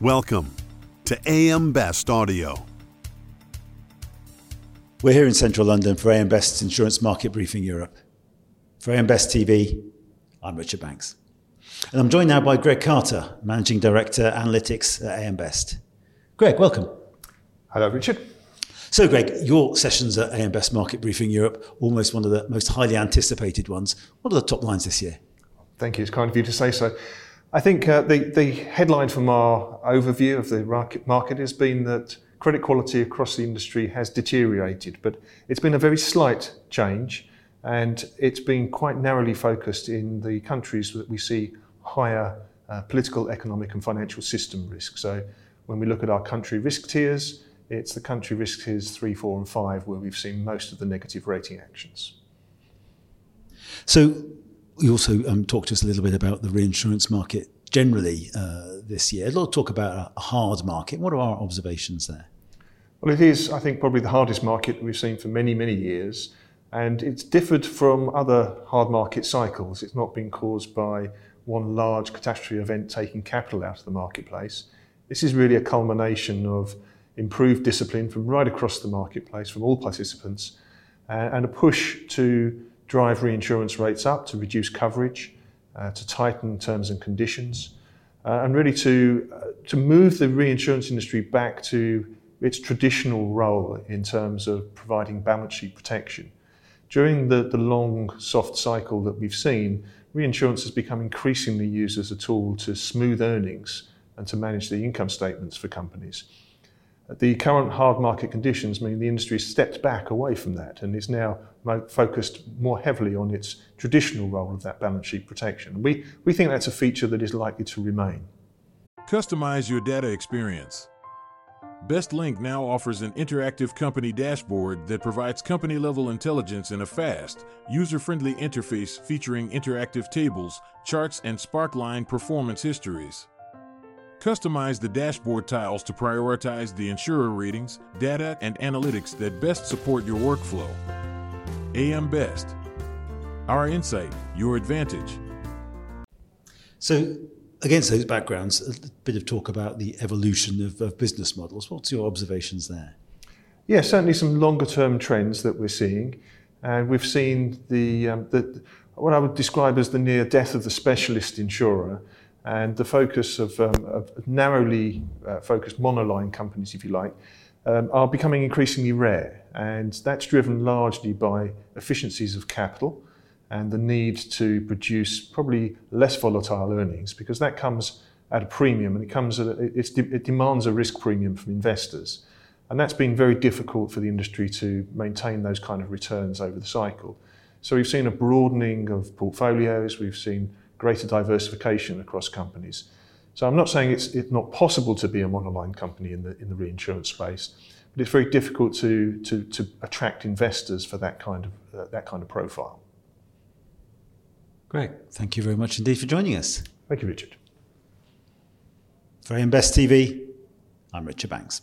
Welcome to AM Best Audio. We're here in central London for AM Best's Insurance Market Briefing Europe. For AM Best TV, I'm Richard Banks. And I'm joined now by Greg Carter, Managing Director Analytics at AM Best. Greg, welcome. Hello, Richard. So, Greg, your sessions at AM Best Market Briefing Europe, almost one of the most highly anticipated ones. What are the top lines this year? Thank you. It's kind of you to say so. I think uh, the, the headline from our overview of the market, has been that credit quality across the industry has deteriorated, but it's been a very slight change and it's been quite narrowly focused in the countries that we see higher uh, political, economic, and financial system risk. So when we look at our country risk tiers, it's the country risk tiers three, four, and five where we've seen most of the negative rating actions. So you also um, talked to us a little bit about the reinsurance market generally uh, this year. A lot of talk about a hard market. What are our observations there? Well, it is, I think, probably the hardest market we've seen for many, many years. And it's differed from other hard market cycles. It's not been caused by one large catastrophe event taking capital out of the marketplace. This is really a culmination of improved discipline from right across the marketplace, from all participants, uh, and a push to drive reinsurance rates up to reduce coverage, uh, to tighten terms and conditions, uh, and really to, uh, to move the reinsurance industry back to its traditional role in terms of providing balance sheet protection. During the, the long soft cycle that we've seen, reinsurance has become increasingly used as a tool to smooth earnings and to manage the income statements for companies. The current hard market conditions mean the industry has stepped back away from that and is now focused more heavily on its traditional role of that balance sheet protection. We, we think that's a feature that is likely to remain. Customize your data experience. BestLink now offers an interactive company dashboard that provides company level intelligence in a fast, user friendly interface featuring interactive tables, charts, and Sparkline performance histories. Customize the dashboard tiles to prioritize the insurer ratings, data, and analytics that best support your workflow. AM Best. Our insight, your advantage. So, against those backgrounds, a bit of talk about the evolution of, of business models. What's your observations there? Yeah, certainly some longer term trends that we're seeing. And we've seen the, um, the what I would describe as the near death of the specialist insurer and the focus of, um, of narrowly uh, focused monoline companies, if you like, um, are becoming increasingly rare. And that's driven largely by efficiencies of capital and the need to produce probably less volatile earnings because that comes at a premium and it comes a, it demands a risk premium from investors. And that's been very difficult for the industry to maintain those kind of returns over the cycle. So we've seen a broadening of portfolios, we've seen greater diversification across companies. So I'm not saying it's, it's not possible to be a monoline company in the, in the reinsurance space, but it's very difficult to, to, to attract investors for that kind of, uh, that kind of profile. Great. Thank you very much indeed for joining us. Thank you, Richard. For AM Best TV, I'm Richard Banks.